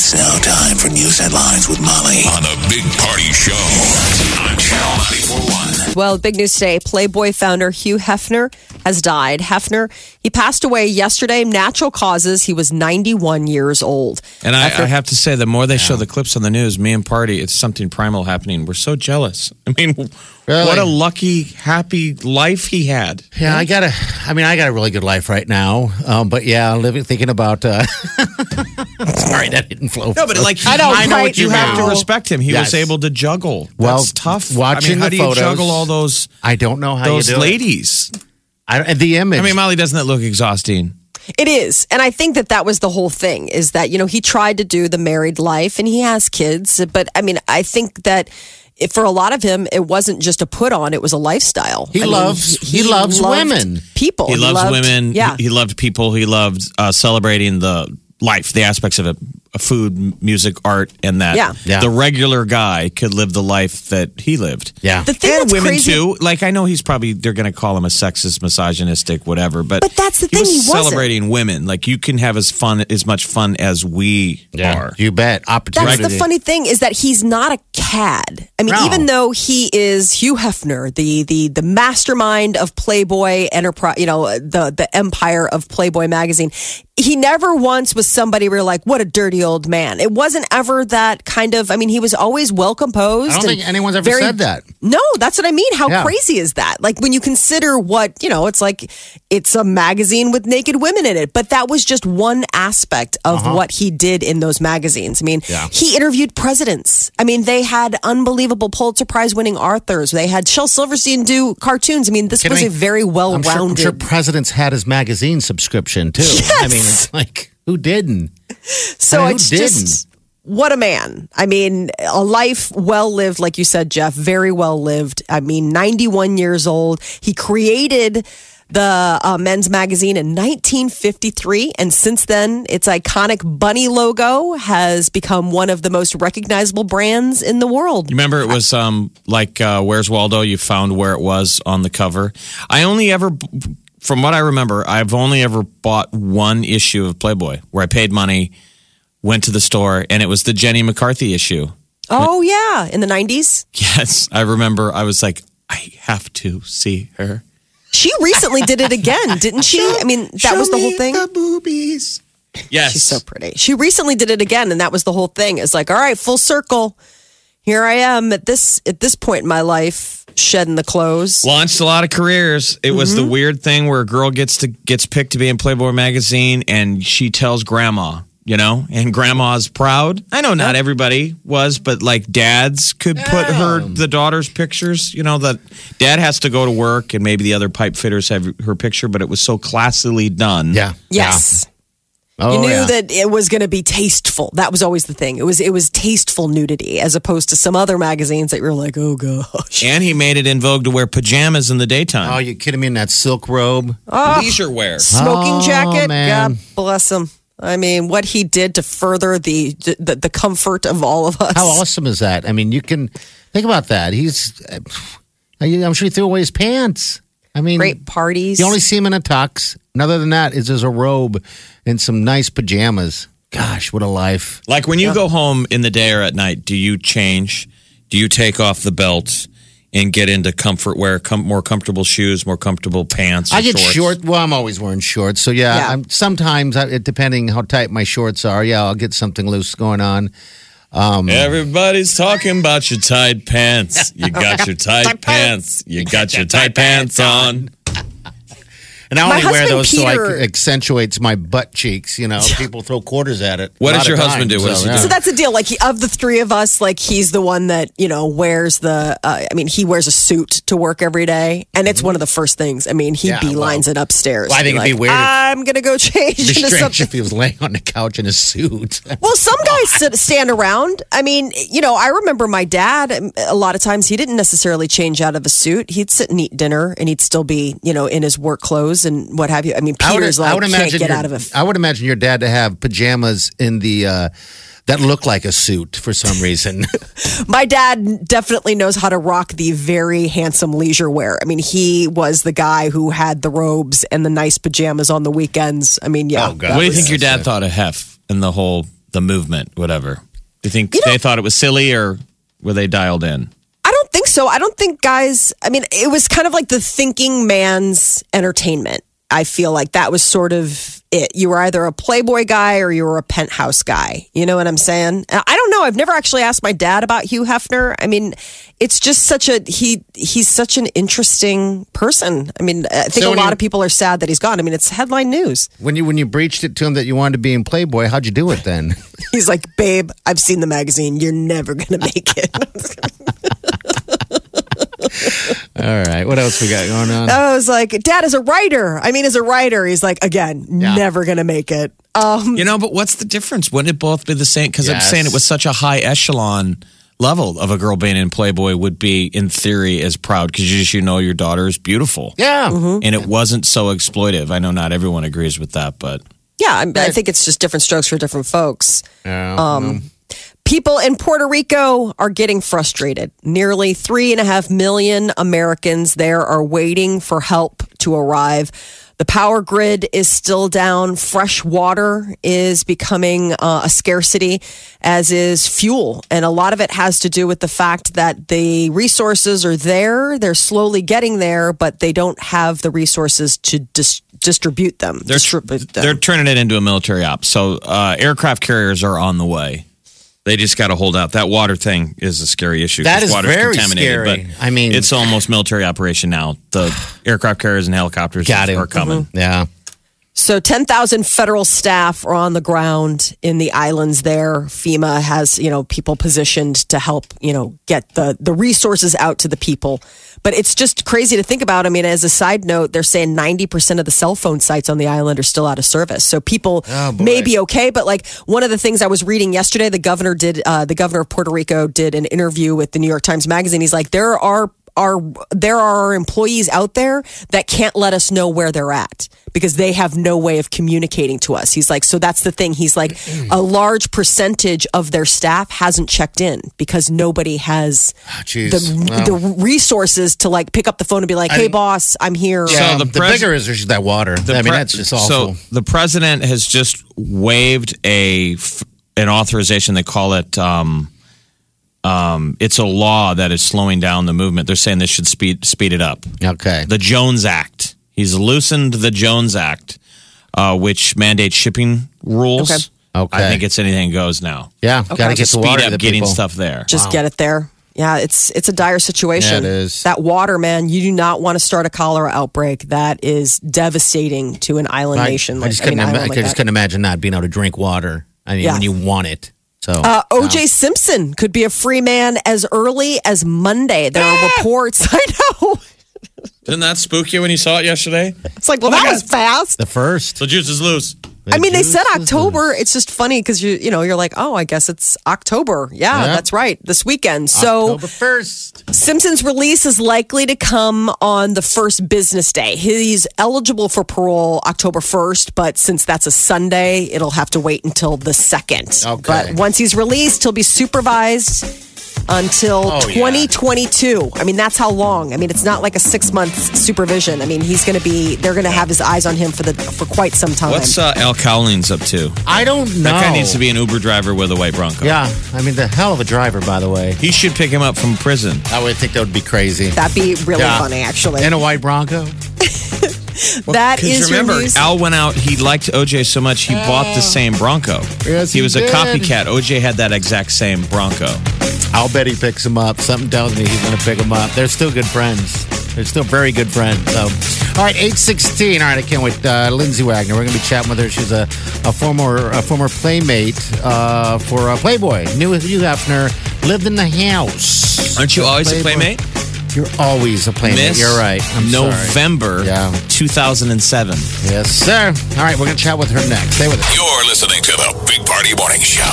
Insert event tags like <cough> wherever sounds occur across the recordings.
It's now time for news headlines with Molly on the Big Party Show on Channel 941. Well, big news today. Playboy founder Hugh Hefner has died. Hefner, he passed away yesterday, natural causes. He was 91 years old. And I, I have to say, the more they show the clips on the news, me and Party, it's something primal happening. We're so jealous. <laughs> I mean, what a lucky, happy life he had. Yeah, I got a. I mean, I got a really good life right now. Um, but yeah, living, thinking about. Uh, <laughs> sorry, that didn't flow. No, but like, I know, I know right what you you have to respect him. He Yes. was able to juggle. Well, That's tough. watching I mean, how the do you juggle all those I don't know how those you do it. ladies? I, and the image. I mean, Molly, doesn't that look exhausting? It is. And I think that that was the whole thing is that, you know, he tried to do the married life and he has kids. But I mean, I think that if, for a lot of him, it wasn't just a put on, it was a lifestyle. He I mean, loves- he loves loved women. People. He loves loved- women. Yeah. He, he loved people. He loved uh, celebrating the life, the aspects of it, food, music, art, and that. Yeah. Yeah. The regular guy could live the life that he lived. yeah. the thing and that's women crazy, too. Like I know he's probably they're going to call him a sexist, misogynistic, whatever. But But that's the he thing, Was he wasn't. celebrating women. Like you can have as fun as much fun as we are. You bet. Opportunity. That's the funny thing is that he's not a cad. I mean, No. even though he is Hugh Hefner, the the the mastermind of Playboy Enterprise, you know, the the empire of Playboy magazine, he never once was somebody where like, what a dirty old man. It wasn't ever that kind of. I mean, he was always well composed. I don't think anyone's ever very- said that. No, that's what I mean. How Yeah. crazy is that? Like when you consider what, you know, it's like it's a magazine with naked women in it, but that was just one aspect of what he did in those magazines. I mean, Uh-huh. Yeah. he interviewed presidents. I mean, they had unbelievable Pulitzer Prize winning authors. They had Shel Silverstein do cartoons. I mean, this Kidding was me? a very well I'm sure, I'm sure presidents had his magazine subscription too. Yes! I mean, it's like who didn't? So I mean, who it's didn't? just what a man. I mean, a life well lived, like you said, Jeff, very well lived. I mean, 91 years old. He created the uh, men's magazine in 1953. And since then, its iconic bunny logo has become one of the most recognizable brands in the world. You remember it was um like uh, Where's Waldo? You found where it was on the cover. I only ever, from what I remember, I've only ever bought one issue of Playboy where I paid money, went to the store, and it was the Jenny McCarthy issue. Oh, yeah. In the 90s. Yes, I remember. I was like, I have to see her. She recently did it again, didn't she? I mean, that was the whole thing. The boobies. Yes, She's so pretty. She recently did it again, and that was the whole thing. It's like, all right, full circle. Here I am at this at this point in my life, shedding the clothes. launched a lot of careers. It was the Mm-hmm. weird thing where a girl gets to gets picked to be in Playboy magazine, and she tells grandma, you know, and grandma's proud. I know not everybody was, but like dads could put her the daughter's pictures. You know that dad has to go to work, and maybe the other pipe fitters have her picture, but it was so classily done. Yeah. Yes. Yeah. Oh, you knew yeah. that it was going to be tasteful. That was always the thing. It was it was tasteful nudity as opposed to some other magazines that you're like, oh gosh. And he made it in vogue to wear pajamas in the daytime. Oh, you kidding me in that silk robe? oh, Leisure wear. Smoking Oh, jacket. man. God bless him. I mean, what he did to further the, the the comfort of all of us. How awesome is that? I mean, you can think about that. He's, I'm sure he threw away his pants. I mean, Great parties. You only see him in a tux. And other than that, is there's a robe and some nice pajamas. Gosh, what a life! Like when you go home in the day or at night, do you change? Do you take off the belt and get into comfort wear, com- more comfortable shoes, more comfortable pants? I get shorts? short. Well, I'm always wearing shorts, so yeah. Yeah. I'm, sometimes, I, depending how tight my shorts are, yeah, I'll get something loose going on. Everybody's talking about your tight pants. You got <laughs> your tight pants. You got your tight <laughs> pants on. And I My only wear husband those so I Peter- accentuates my butt cheeks. You know, <laughs> people throw quarters at it. What does your husband times, do? What does he yeah. do? So that's the deal. Like he, of the three of us, like he's the one that you know wears the. Uh, I mean, he wears a suit to work every day, and it's one of the first things. I mean, he Yeah, beelines well- it upstairs. Well, I think it'd like, be weird. I'm gonna go change It'd be into strange something. if he was laying on the couch in a suit. <laughs> Well, some guys sit, stand around. I mean, you know, I remember my dad. um, A lot of times, he didn't necessarily change out of a suit. He'd sit and eat dinner, and he'd still be, you know, in his work clothes and what have you. I mean, I would, Peter's like I would can't imagine get your, out of it. I would imagine your dad to have pajamas in the uh, that look like a suit for some reason. <laughs> My dad definitely knows how to rock the very handsome leisure wear. I mean, he was the guy who had the robes and the nice pajamas on the weekends. I mean, yeah. Oh, God. that What do you think your dad thought of Hef and the whole the movement, whatever? Do you think You they thought it was silly or were they dialed in? Don't think so. I don't think guys, I mean, it was kind of like the thinking man's entertainment. I feel like that was sort of it. You were either a Playboy guy or you were a penthouse guy. You know what I'm saying? I don't know. I've never actually asked my dad about Hugh Hefner. I mean, it's just such a he. He's such an interesting person. I mean, I think So a lot you- of people are sad that he's gone. I mean, it's headline news. when you when you breached it to him that you wanted to be in Playboy, how'd you do it then? <laughs> He's like, babe, I've seen the magazine. You're never gonna make it. <laughs> <laughs> All right, what else we got going on? I was like, Dad, as a writer, I mean, as a writer, he's like, again, Yeah. never gonna make it. Um, You know, but what's the difference? Wouldn't it both be the same? Because I'm saying it was such a high echelon level of a girl being in Playboy would be, in theory, as proud because you just you know your daughter is beautiful. yeah, Mm-hmm. And it wasn't so exploitive. I know not everyone agrees with that, but yeah, I, I think it's just different strokes for different folks. Yeah, Um, People in Puerto Rico are getting frustrated. Nearly three and a half million Americans there are waiting for help to arrive. The power grid is still down. Fresh water is becoming uh, a scarcity, as is fuel. And a lot of it has to do with the fact that the resources are there. They're slowly getting there, but they don't have the resources to dis- distribute them. they're distribute them. they're turning it into a military op. So uh, aircraft carriers are on the way. They just got to hold out. That water thing is a scary issue. That 'cause is water's very contaminated, scary. But I mean- it's almost military operation now. The <sighs> aircraft carriers and helicopters Got him. are coming. Mm-hmm. yeah. So 10,000 federal staff are on the ground in the islands there. FEMA has, you know, people positioned to help, you know, get the, the resources out to the people. But it's just crazy to think about. I mean, as a side note, they're saying 90% of the cell phone sites on the island are still out of service. So people Oh, may be okay. But like one of the things I was reading yesterday, the governor did, uh, the governor of Puerto Rico did an interview with the New York Times Magazine. He's like, there are are there are employees out there that can't let us know where they're at because they have no way of communicating to us. He's like, so that's the thing. He's like, a large percentage of their staff hasn't checked in because nobody has Jeez. the Wow. the resources to like pick up the phone and be like, hey, boss, I'm here. Yeah, the the, bigger is that water. I mean, that's just awful. So the president has just waived a f- an authorization. They call it. Um, um, it's a law that is slowing down the movement. They're saying this should speed speed it up. okay. The Jones Act. He's loosened the Jones Act, uh, which mandates shipping rules. Okay. Okay. I think it's anything goes now. yeah, got to Okay. get the Speed water to up the getting people. stuff there. Just get it there. Yeah, it's it's a dire situation. Yeah, it is. That water, man, you do not want to start a cholera outbreak. That is devastating to an island I, nation. I like- just I mean, couldn't. ima- island I like just that. couldn't imagine not being able to drink water. I mean, Yeah. when you want it. So Uh, OJ Simpson could be a free man as early as Monday. There are reports. <laughs> I know. Didn't that spook you when you saw it yesterday? It's like, well, Oh that was fast. the first. The juice is loose. I mean, they said juice is October. It's just funny because you, you know, you're like, oh, I guess it's October. Yeah, Yeah. that's right. This weekend. So October first. Simpson's release is likely to come on the first business day. He's eligible for parole October 1st, but since that's a Sunday, it'll have to wait until the 2nd. Okay. But once he's released, he'll be supervised until Oh, yeah. 2022. I mean, that's how long. I mean, it's not like a six month supervision. I mean, he's going to be, they're going to have his eyes on him for the for quite some time. What's uh, Al Cowlings up to? I don't know. That guy needs to be an Uber driver with a white Bronco. Yeah, I mean, the hell of a driver, by the way. He should pick him up from prison. I would think that would be crazy. That'd be really Yeah. funny, actually. In a white Bronco. <laughs> that Because is your remember. Al went out. He liked OJ so much he bought the same Bronco. Yes, he was a copycat. OJ had that exact same Bronco. I'll bet he picks him up. Something tells me he's going to pick him up. They're still good friends. They're still very good friends. So, all right, eight sixteen. All right, I can't wait. Uh, Lindsay Wagner. We're going to be chatting with her. She's a, a former a former playmate uh, for uh, Playboy. Knew Hugh Hefner. Lived in the house. Aren't you always a playmate? You're always a playmate. Miss You're right. I'm sorry. November Yeah. 2007. Yes, sir. All right, we're going to chat with her next. Stay with us. You're listening to the Big Party Morning Show.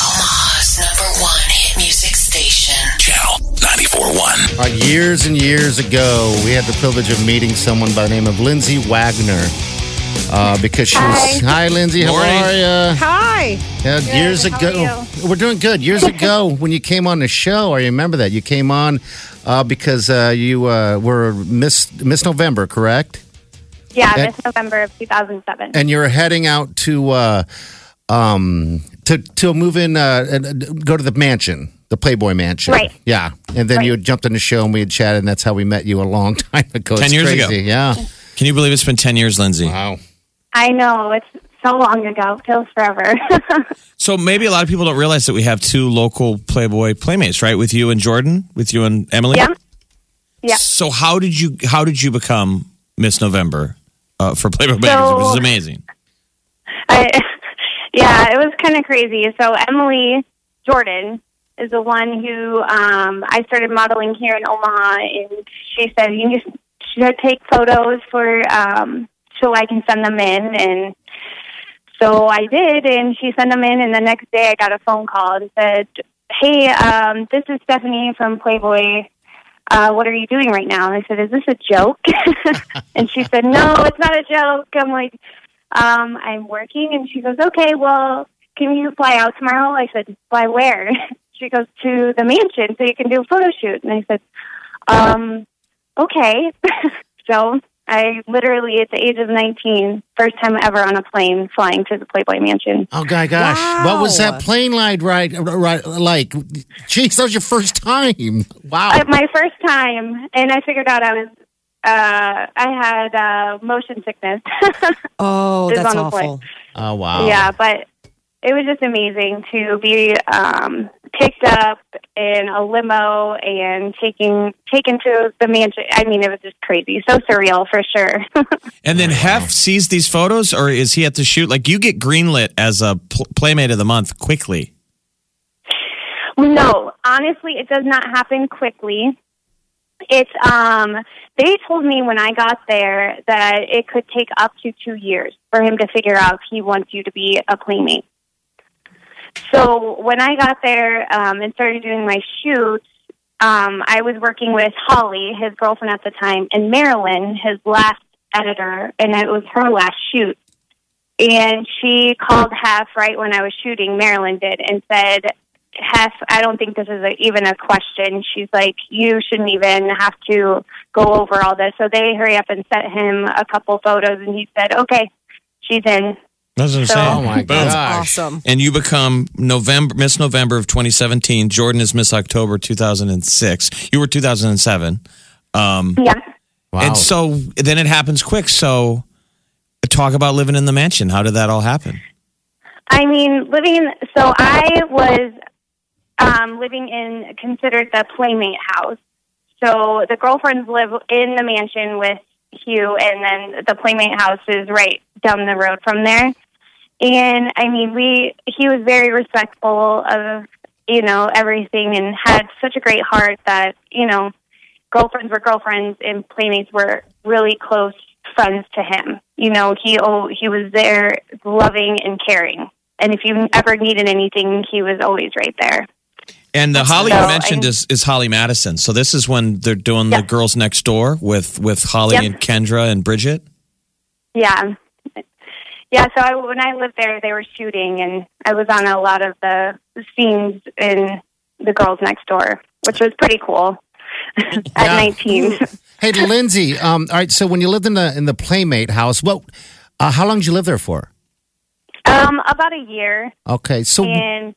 Omaha's number one hit music station. Channel 94.1. All right, years and years ago, we had the privilege of meeting someone by the name of Lindsay Wagner. Uh, because she was hi Lindsay, how Morning. are you? Hi. Yeah, years how ago, are we're doing good. Years <laughs> ago, when you came on the show, I remember that you came on uh, because uh, you uh, were Miss Miss November, correct? Yeah, Okay. this November of 2007. And you're heading out to uh, um, to to move in, uh, and, uh, go to the mansion, the Playboy Mansion, Right. Yeah, and then you Right. had jumped on the show and we had chatted, and that's how we met you a long <laughs> time ago. 10 It's years ago. Yeah. Can you believe it's been 10 years, Lindsay? Wow. I know, it's so long ago. It feels forever. <laughs> So maybe a lot of people don't realize that we have two local Playboy playmates, right? With you and Jordan, with you and Emily. yeah. Yeah. So how did you how did you become Miss November uh, for Playboy magazine? Which is amazing. I, <laughs> yeah, it was kind of crazy. So Emily Jordan is the one who um, I started modeling here in Omaha, and she said you just should take photos for um, so I can send them in, and so I did, and she sent them in, and the next day I got a phone call and said, "Hey, um, this is Stephanie from Playboy." Uh, what are you doing right now? And I said, is this a joke? <laughs> and she said, no, it's not a joke. I'm like, um, I'm working. And she goes, okay, well, can you fly out tomorrow? I said, fly where? <laughs> She goes, to the mansion so you can do a photo shoot. And I said, um, okay. <laughs> so I literally, at the age of 19, first time ever on a plane flying to the Playboy Mansion. Oh, my gosh. What was that plane ride, right, right, like? Jeez, that was your first time. <laughs> Wow. Uh, my first time, and I figured out I was, uh, I had uh, motion sickness. <laughs> Oh, It's that's on the plate. awful. oh, wow. Yeah, but it was just amazing to be um, picked up in a limo and taking taken to the mansion. I mean, it was just crazy, so surreal for sure. <laughs> And then Hef sees these photos, or is he at the shoot? Like you get greenlit as a pl- Playmate of the Month quickly. no, honestly, it does not happen quickly. It's um they told me when I got there that it could take up to 2 years for him to figure out if he wants you to be a playmate. So when I got there um and started doing my shoots, um I was working with Holly, his girlfriend at the time, and Marilyn, his last editor, and it was her last shoot. And she called Hef right when I was shooting, Marilyn did, and said, Hef, I don't think this is a, even a question. She's like, you shouldn't even have to go over all this. So they hurry up and sent him a couple photos, and he said, okay, she's in. That's what I'm So- saying. Oh, my Boom. gosh. Awesome. And you become November Miss November of 2017. Jordan is Miss October 2006. You were 2007. Um, Yeah. Wow. And so then it happens quick. So talk about living in the mansion. How did that all happen? I mean, living in, so I was um, living in considered the playmate house. So the girlfriends live in the mansion with Hugh, and then the playmate house is right down the road from there. And I mean, we he was very respectful of you know everything, and had such a great heart that you know girlfriends were girlfriends, and playmates were really close friends to him. You know, he oh, he was there, loving and caring. And if you ever needed anything, he was always right there. And the Holly So, you mentioned I- is, is Holly Madison. So this is when they're doing the girls next door with with Holly Yep. and Kendra and Bridget. Yeah. Yeah, so I, when I lived there, they were shooting, and I was on a lot of the scenes in The Girls Next Door, which was pretty cool <laughs> at Yeah. 19. hey, Lindsay. <laughs> Um, all right. So when you lived in the in the Playmate house, what? Uh, how long did you live there for? um, about a year, Okay. So and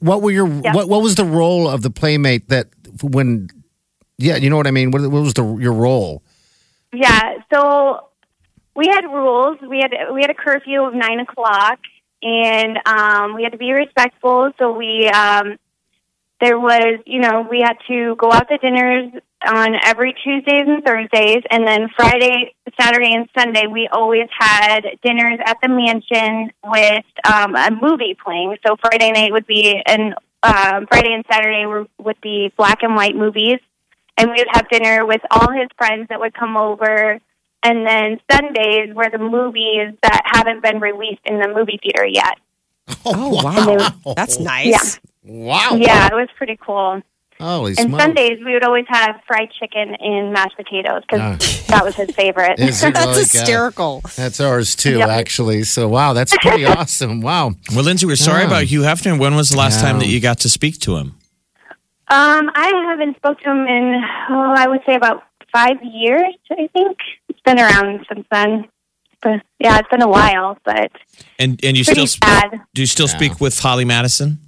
what were your Yeah. what what was the role of the Playmate that when? Yeah, you know what I mean. What, what was the your role? Yeah, so we had rules. We had we had a curfew of nine o'clock, and um, we had to be respectful. So we um, there was, you know, we had to go out to dinners on every Tuesdays and Thursdays, and then Friday, Saturday, and Sunday we always had dinners at the mansion with um, a movie playing. So Friday night would be and um, Friday and Saturday were, would be black and white movies, and we would have dinner with all his friends that would come over. And then Sundays were the movies that haven't been released in the movie theater yet. Oh, wow. That's nice. Yeah. Wow. Yeah, it was pretty cool. Holy And smokes. Sundays we would always have fried chicken and mashed potatoes because that was his favorite. Is it <laughs> That's really? hysterical. That's ours too, Yep. actually. So wow, that's pretty <laughs> awesome. Wow. Well, Lindsay, we're sorry Yeah. about Hugh Hefner. When was the last Yeah. time that you got to speak to him? Um, I haven't spoke to him in oh, I would say about five years. I think it's been around since then. But yeah, it's been a while. But And and you pretty still sad. do you still speak with Holly Madison?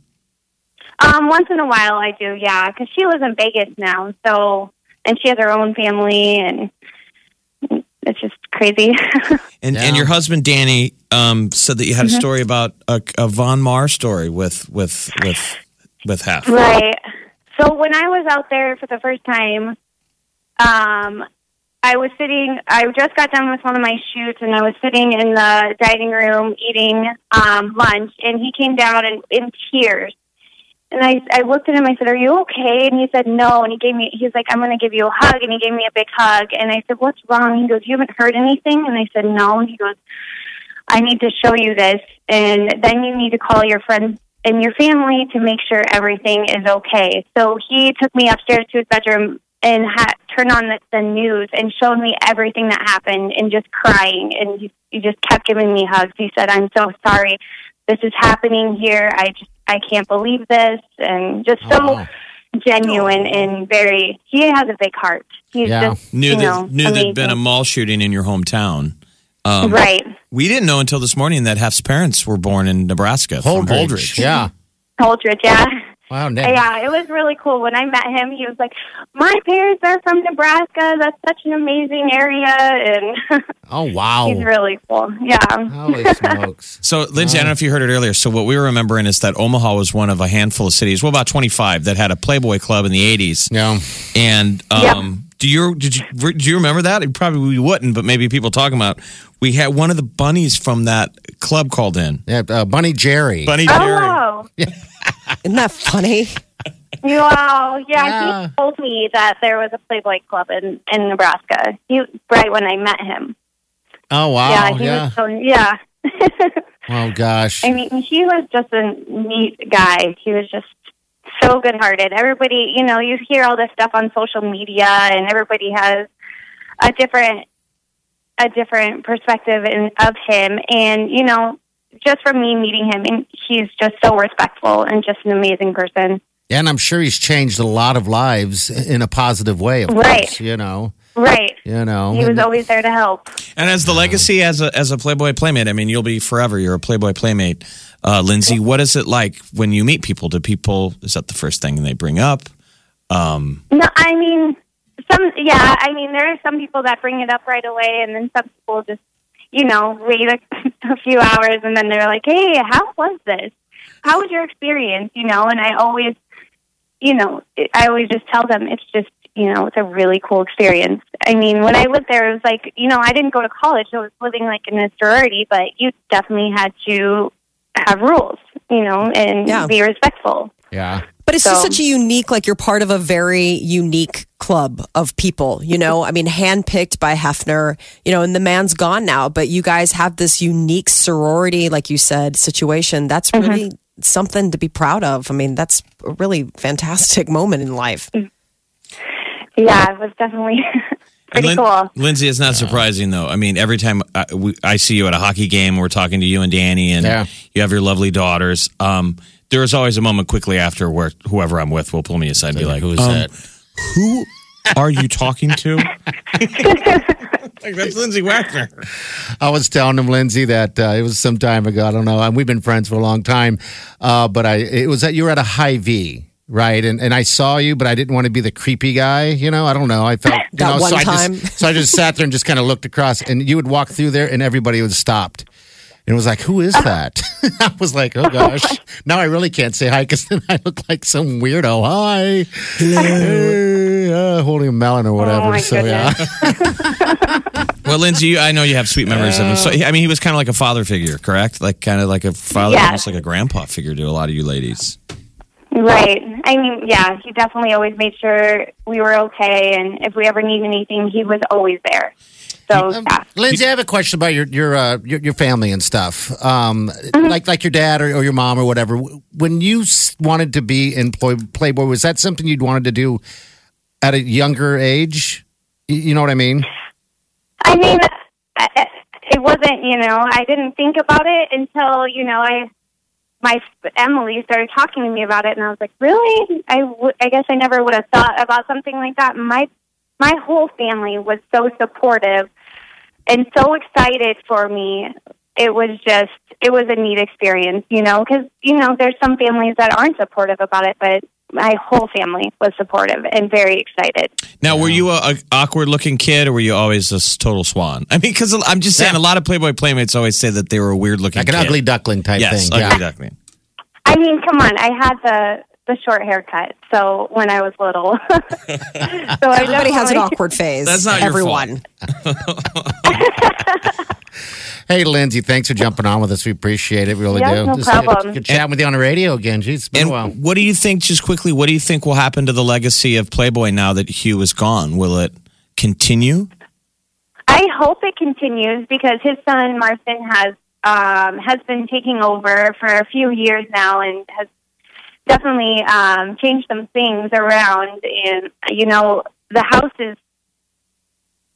Um, once in a while I do, yeah, because she lives in Vegas now. So and she has her own family, and it's just crazy. <laughs> And Yeah. and your husband Danny um, said that you had Mm-hmm. a story about a, a Von Maur story with with with with Hef. Right. So when I was out there for the first time, um, I was sitting. I just got done with one of my shoots, and I was sitting in the dining room eating um, lunch, and he came down in, in tears. And I, I looked at him. I said, "Are you okay?" And he said, "No." And he gave me. He's like, "I'm going to give you a hug," and he gave me a big hug. And I said, "What's wrong?" He goes, "You haven't heard anything?" And I said, "No." And he goes, I need to show you this, and then you need to call your friends and your family to make sure everything is okay. So he took me upstairs to his bedroom and had turned on the, the news and showed me everything that happened, and just crying, and he, he just kept giving me hugs. He said, "I'm so sorry, this is happening here. I just I can't believe this," and just so Wow. genuine and very. He has a big heart. He's Yeah. just Knew you that know, knew there'd been a mall shooting in your hometown. Um, right. We didn't know until this morning that Hef's parents were born in Nebraska from Holdrege. Holdrege. Yeah. Holdrege, yeah. Wow. Nick. Yeah, it was really cool. When I met him, he was like, "My parents are from Nebraska. That's such an amazing area," and <laughs> Oh wow. he's really cool. Yeah, Holy <laughs> smokes. So, Lindsay, I don't know if you heard it earlier. So, what we were remembering is that Omaha was one of a handful of cities, well, about 25, that had a Playboy club in the 80s. Yeah. And um, do you did you do you remember that? You Probably we wouldn't, but maybe people talking about. We had one of the bunnies from that club called in. Yeah. Uh, Bunny Jerry. Bunny Jerry. Oh, Isn't that funny? wow. Yeah, Yeah. he told me that there was a Playboy club in in Nebraska. He right when I met him. Oh wow. yeah, he yeah. was so yeah. <laughs> Oh gosh. I mean, he was just a neat guy. He was just so good-hearted. Everybody, you know, you hear all this stuff on social media, and everybody has a different a different perspective in, of him. And you know, just from me meeting him, and he's just so respectful and just an amazing person. And I'm sure he's changed a lot of lives in a positive way. Of Right. course. You know. Right. You know. He was And- always there to help. And as the legacy as a as a Playboy playmate, I mean, you'll be forever. You're a Playboy playmate, uh, Lindsay. What is it like when you meet people? Do people is that the first thing they bring up? Um, No, I mean, some, yeah, I mean, there are some people that bring it up right away, and then some people just, you know, wait a, <laughs> a few hours and then they're like, hey, how was this? How was your experience? You know, and I always, you know, I always just tell them it's just, you know, it's a really cool experience. I mean, when I lived there, it was like, you know, I didn't go to college. so I was living like in a sorority, but you definitely had to have rules, you know, and Yeah. be respectful. yeah. But it's just such a unique, like you're part of a very unique club of people, you know? I mean, handpicked by Hefner, you know, and the man's gone now, but you guys have this unique sorority, like you said, situation. That's Mm-hmm. really something to be proud of. I mean, that's a really fantastic <laughs> moment in life. Yeah, it was definitely <laughs> pretty Lin- cool. Lindsay, it's not surprising though. I mean, every time I, we, I see you at a hockey game, we're talking to you and Danny, and Yeah. you have your lovely daughters. Um, there is always a moment quickly after where whoever I'm with will pull me aside and be like, Who's um, that? Who are you talking to? <laughs> like that's Lindsay Wagner. I was telling him, Lindsay, that uh, it was some time ago. I don't know. And we've been friends for a long time. Uh, but I, it was that you were at a Hy-Vee, right? And and I saw you, but I didn't want to be the creepy guy. You know, I don't know. I felt <laughs> you That know, one so I time. just so I just sat there and just kind of looked across, and you would walk through there, and everybody was stopped. And it was like, who is that? <laughs> I was like, oh <laughs> gosh. now I really can't say hi because <laughs> then I look like some weirdo. Hi. Hey, uh, holding a melon or whatever. Oh, my so yeah. Well, Lindsay, you, I know you have sweet memories of him. So, I mean, he was kind of like a father figure, correct? Like kind of like a father, Yeah. almost like a grandpa figure to a lot of you ladies. Right. I mean, yeah, he definitely always made sure we were okay, and if we ever need anything, he was always there. So, Um, yeah. Lindsay, I have a question about your your uh, your, your family and stuff. Um, Mm-hmm. Like like your dad or, or your mom or whatever. When you wanted to be in Ploy- Playboy, was that something you'd wanted to do at a younger age? You, you know what I mean? I mean, it wasn't, you know, I didn't think about it until, you know, I, my Emily started talking to me about it, and I was like, really? I, w- I guess I never would have thought about something like that. My, my whole family was so supportive and so excited for me. It was just, it was a neat experience, you know, because, you know, there's some families that aren't supportive about it, but my whole family was supportive and very excited. Now, were you a, a awkward looking kid, or were you always a s- total swan? I mean, because I'm just saying, Yeah. a lot of Playboy playmates always say that they were a weird looking, Like an kid. ugly duckling type yes, thing. ugly yeah. duckling. I mean, come on. I had the the short haircut, so when I was little, <laughs> so I Everybody has an awkward phase. That's not your everyone. <laughs> Hey, Lindsay, thanks for jumping on with us. We appreciate it. We really Yeah, do. no Just problem. Good chatting with you on the radio again. Jeez, it's been And a while. what do you think, just quickly, what do you think will happen to the legacy of Playboy now that Hugh is gone? Will it continue? I hope it continues because his son Martin has um, has been taking over for a few years now and has definitely um, changed some things around. And you know, the house is.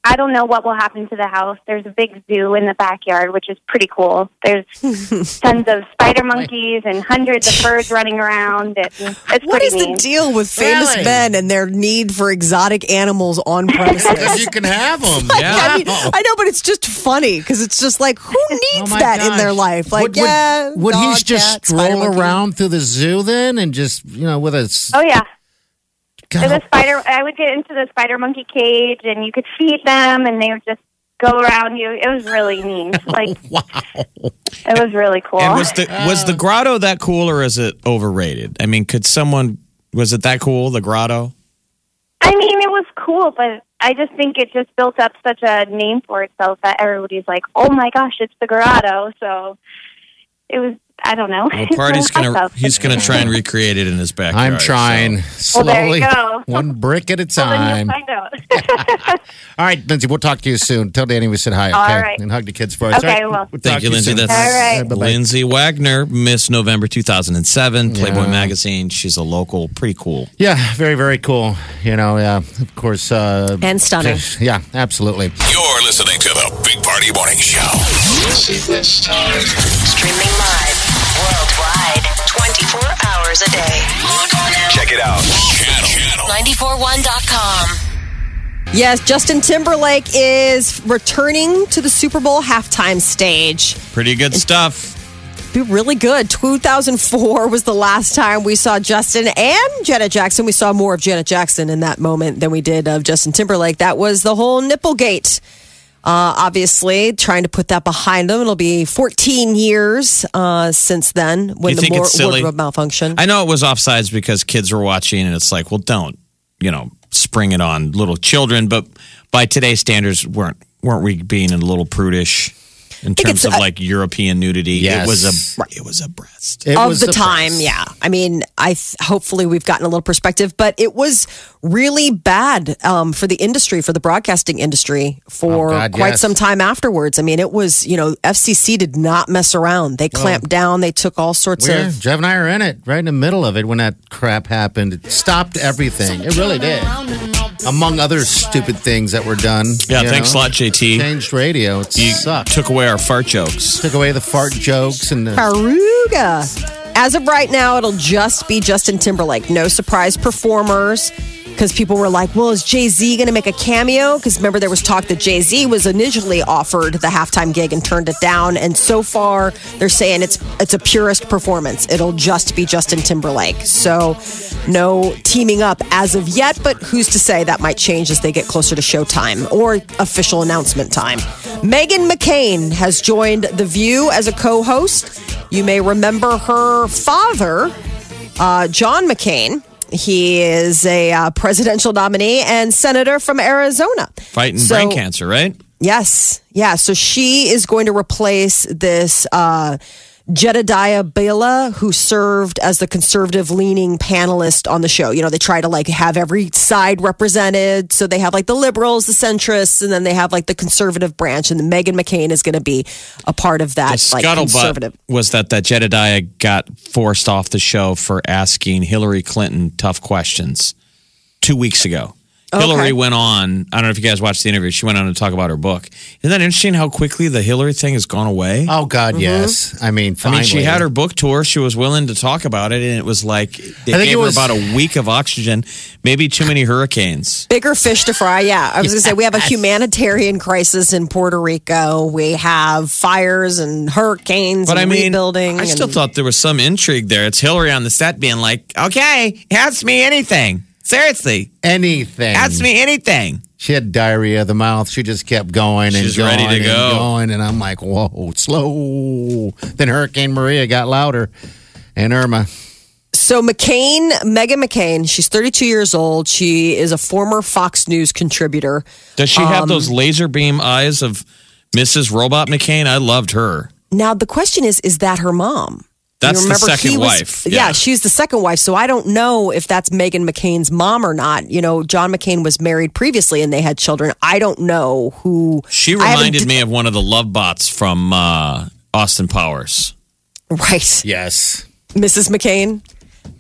I don't know what will happen to the house. There's a big zoo in the backyard, which is pretty cool. There's <laughs> tons of spider monkeys and hundreds of birds running around. It, it's What pretty the deal with famous Really? men and their need for exotic animals on <laughs> premises? Because you can have them. Yeah. <laughs> I, mean, I know, but it's just funny because it's just like, who needs Oh my that in their life? Like, would, yeah, would, would he just cat, stroll around through the zoo then and just you know with a s- Oh yeah. God, the spider i would get into the spider monkey cage and you could feed them and they would just go around you it was really neat <laughs> oh, like wow it was really cool And was the was the oh. grotto that cool, or is it overrated? I mean, could someone was it that cool? The grotto? i mean it was cool but i just think it just built up such a name for itself that everybody's like oh my gosh it's the grotto so it was i don't know Well, <laughs> Party's gonna he's gonna try and recreate it in his backyard. I'm trying so- Well, there slowly, you go. <laughs> one brick at a well, then time. you'll find out <laughs> All right, Lindsay, we'll talk to you soon. Tell Danny we said hi, okay? right. And hug the kids for us. Okay, All right, well. we'll Thank you, to Lindsay. soon. That's All right. Bye-bye. Lindsay Wagner, Miss November 2007, Playboy Yeah. Magazine. She's a local, pretty cool. Yeah, very, very cool. You know, yeah, of course. Uh, And stunning. Yeah, absolutely. You're listening to the Big Party Morning Show. Streaming live worldwide 24 hours a day. Log on now. Check it out. Channel. Channel. 941.com. Yes, Justin Timberlake is returning to the Super Bowl halftime stage. Pretty good stuff. Be really good. 2004 was the last time we saw Justin and Janet Jackson. We saw more of Janet Jackson in that moment than we did of Justin Timberlake. That was the whole Nipplegate. Uh, obviously, trying to put that behind them. It'll be 14 years uh, since then when you the think mor- wardrobe malfunction. I know it was offsides because kids were watching, and it's like, well, don't you know, spring it on little children. But by today's standards, weren't weren't we being a little prudish in terms of like European nudity? Yes. It was a it was a breast. It of was the time, best. yeah. I mean, I th- hopefully we've gotten a little perspective, but it was really bad um, for the industry, for the broadcasting industry, for Oh, God, quite yes. some time afterwards. I mean, it was you know FCC did not mess around. They clamped down. They took all sorts We're, of. Jeff and I are in it, right in the middle of it when that crap happened. It stopped everything. It really did. Among other stupid things that were done. Yeah, you thanks a lot, JT. Changed radio. It You sucked. took away our fart jokes. Took away the fart jokes and the. Faruga. As of right now, it'll just be Justin Timberlake. No surprise performers because people were like, well, is Jay Z going to make a cameo? Because remember, there was talk that Jay Z was initially offered the halftime gig and turned it down. And so far, they're saying it's it's a purist performance. It'll just be Justin Timberlake. So no teaming up as of yet, but who's to say that might change as they get closer to showtime or official announcement time. Meghan McCain has joined The View as a co host. You may remember her father, uh, John McCain. He is a uh, presidential nominee and senator from Arizona. Fighting So- brain cancer, right? Yes. Yeah. So she is going to replace this uh, Jedediah Bila, who served as the conservative leaning panelist on the show. You know, they try to like have every side represented. So they have like the liberals, the centrists, and then they have like the conservative branch. And then Meghan McCain is going to be a part of that, The like conservative. scuttlebutt was that that Jedediah got forced off the show for asking Hillary Clinton tough questions two weeks ago. Hillary went on. I don't know if you guys watched the interview. She went on to talk about her book. Isn't that interesting how quickly the Hillary thing has gone away? Oh God, mm-hmm. yes. I mean, I mean, she had her book tour. She was willing to talk about it, and it was like they I think gave it her about a week of oxygen, maybe too many hurricanes. Bigger fish to fry. Yeah. I was going to say, we have a humanitarian crisis in Puerto Rico. We have fires and hurricanes But and I mean, rebuilding. I still and- thought there was some intrigue there. It's Hillary on the set being like, "Okay, ask me anything. Seriously, anything. ask me anything." She had diarrhea of the mouth. She just kept going and She's going ready to and go. going, and I'm like, whoa, slow. Then Hurricane Maria got louder, and Irma. So McCain, Meghan McCain, she's 32 years old. She is a former Fox News contributor. Does she Um, have those laser beam eyes of Mrs. Robot McCain? I loved her. Now the question is, is that her mom? That's You the remember second was- wife. Yeah. Yeah. she's the second wife. So I don't know if that's Meghan McCain's mom or not. You know, John McCain was married previously and they had children. I don't know who. She reminded me of one of the love bots from uh, Austin Powers. Right, Yes. Mrs. McCain.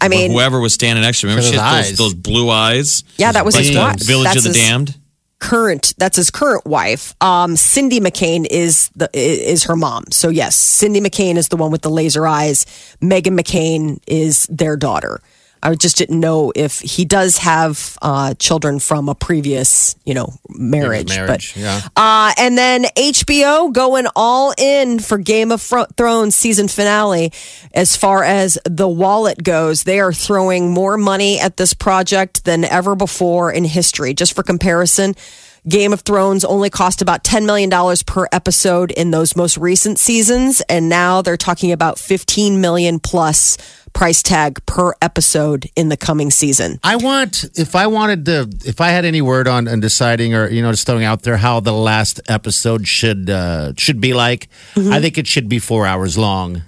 I mean, Whoever was standing next to me. Remember Those she had those, those blue eyes? yeah, that was Like his the wife. Village That's of the his- Damned? Current that's his current wife. Um cindy mccain is the is her mom. So yes cindy mccain is the one with the laser eyes. Meghan mccain is their daughter i just didn't know if he does have uh children from a previous you know marriage, marriage, but yeah. uh and then hbo going all in for game of thrones season finale as far as the wallet goes they are throwing more money at this project than ever before in history just for comparison Game of Thrones only cost about $10 million per episode in those most recent seasons. And now they're talking about 15 million plus price tag per episode in the coming season. I want if I wanted to if I had any word on, on deciding or you know just throwing out there how the last episode should uh, should be like, Mm-hmm. I think it should be four hours long.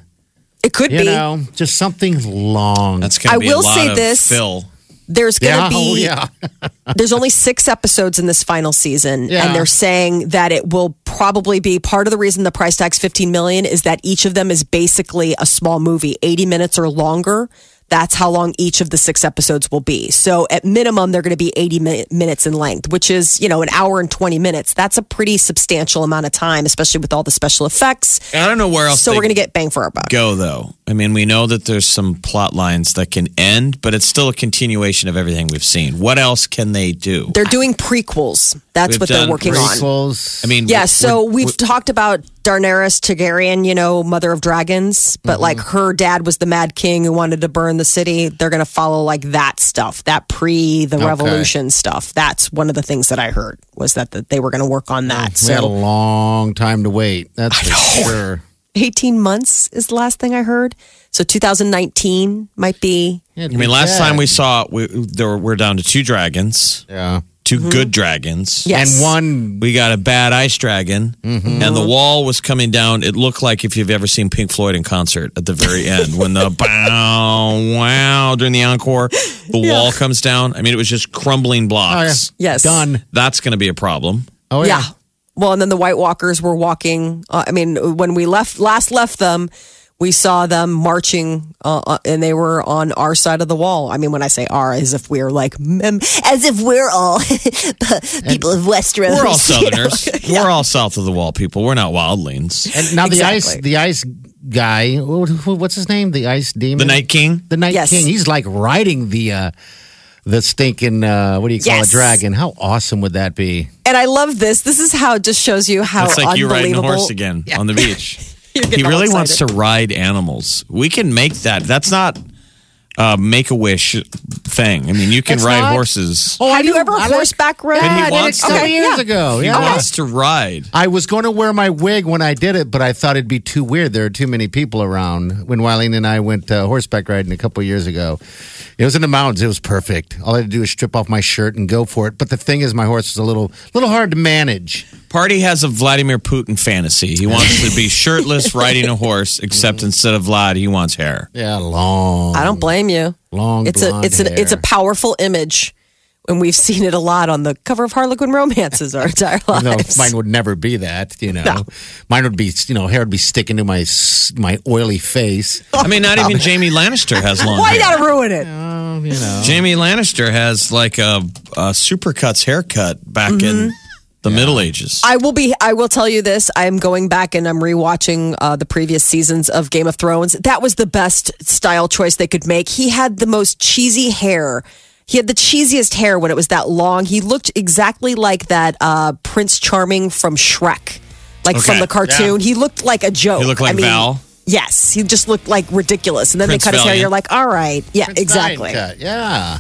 It could You be. know, just something long. That's going I to be will a lot say of this. Phil. There's going to yeah, <laughs> oh, be yeah. <laughs> there's only six episodes in this final season Yeah. and they're saying that it will probably be part of the reason the price tag's 15 million is that each of them is basically a small movie 80 minutes or longer that's how long each of the six episodes will be so at minimum they're going to be 80 mi- minutes in length which is you know an hour and 20 minutes that's a pretty substantial amount of time especially with all the special effects I don't know where else so we're going to get bang for our buck go, though. I mean, we know that there's some plot lines that can end, but it's still a continuation of everything we've seen. What else can they do? they're doing prequels that's We've what they're done working on Prequels. I mean, Yeah, we're- so we're- we've talked about Daenerys Targaryen, you know, mother of dragons, but like mm-hmm. her dad was the Mad King who wanted to burn the city. They're going to follow like that stuff, that pre the revolution stuff. That's one of the things that I heard was that, that they were going to work on that. we had a long time to wait. That's for sure. <laughs> 18 months is the last thing I heard. So 2019 might be I I mean, last time we saw, we, there were, we're down to two dragons, yeah, 2 good dragons. Yes. and one We got a bad ice dragon, and the wall was coming down. It looked like if you've ever seen Pink Floyd in concert at the very <laughs> end, when the bow wow during the encore, the wall comes down. I mean, it was just crumbling blocks. Yes. done. That's going to be a problem. Oh yeah. Well, and then the White Walkers were walking. Uh, I mean, when we left last left them, we saw them marching, uh, uh, and they were on our side of the wall. I mean, when I say our, as if we're like, mem- as if we're all <laughs> people of Westeros. We're all you know? Southerners. <laughs> We're all south of the wall people. We're not wildlings. And now the ice, the ice guy. who- who- What's his name? The ice demon. The Night King. The Night Yes. King. He's like riding the uh, the stinking uh, what do you call Yes. it dragon. How awesome would that be? And I love this. This is how it just shows you how It's like you riding a horse again on the beach. <laughs> <laughs> You're getting he all really wants to ride animals. We can make that. That's not a make a wish thing. I mean, you can It's ride not? horses. Oh, Have you do- ever I horseback rode? But he I did it wants a couple to- years yeah. ago. He Yeah. wants to ride. I was going to wear my wig when I did it, but I thought it'd be too weird. There are too many people around. When Wileen and I went uh, horseback riding a couple years ago, it was in the mountains. It was perfect. All I had to do was strip off my shirt and go for it. But the thing is, my horse was a little, little hard to manage. Party has a Vladimir Putin fantasy. He wants to be <laughs> shirtless riding a horse, except mm. instead of Vlad, he wants hair. Yeah, long. I don't blame you. Long It's a blonde it's an it's a powerful image, and we've seen it a lot on the cover of Harlequin Romances our entire lives. <laughs> No, lives. mine would never be that. You know, No. mine would be, you know, hair would be sticking to my s- my oily face. I mean, not even <laughs> Jaime Lannister has long Why you hair. gotta ruin it? Oh, you know, Jaime Lannister has like a, a supercuts haircut back in mm-hmm. The Middle Ages. I will be. I will tell you this. I am going back and I'm rewatching uh, the previous seasons of Game of Thrones. That was the best style choice they could make. He had the most cheesy hair. He had the cheesiest hair when it was that long. He looked exactly like that uh, Prince Charming from Shrek, like from the cartoon. He looked like a joke. He looked like I mean, Val? Yes, he just looked like ridiculous. And then Prince they cut his hair. You're like, all right, yeah, Prince exactly. Ryan Yeah.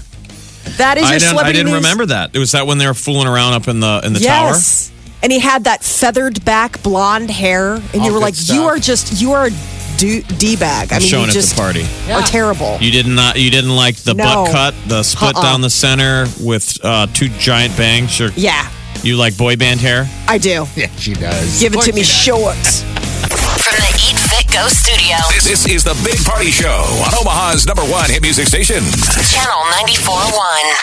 That is I your didn't, I didn't news. remember that. It Was that when they were fooling around up in the in the tower? yes. And he had that feathered back blonde hair, and All you were like, stuff. "You are just you are a d bag." I I'm mean, showing you at just the party. are terrible. You did not. You didn't like the No. butt cut, the split Uh-uh. down the center with uh, two giant bangs. Or yeah, you like boy band hair? I do. Yeah, she does. Give it to me course she short. From the Eat Fit Go studio, This, this is the Big Party Show on Omaha's number one hit music station. Channel 94.1.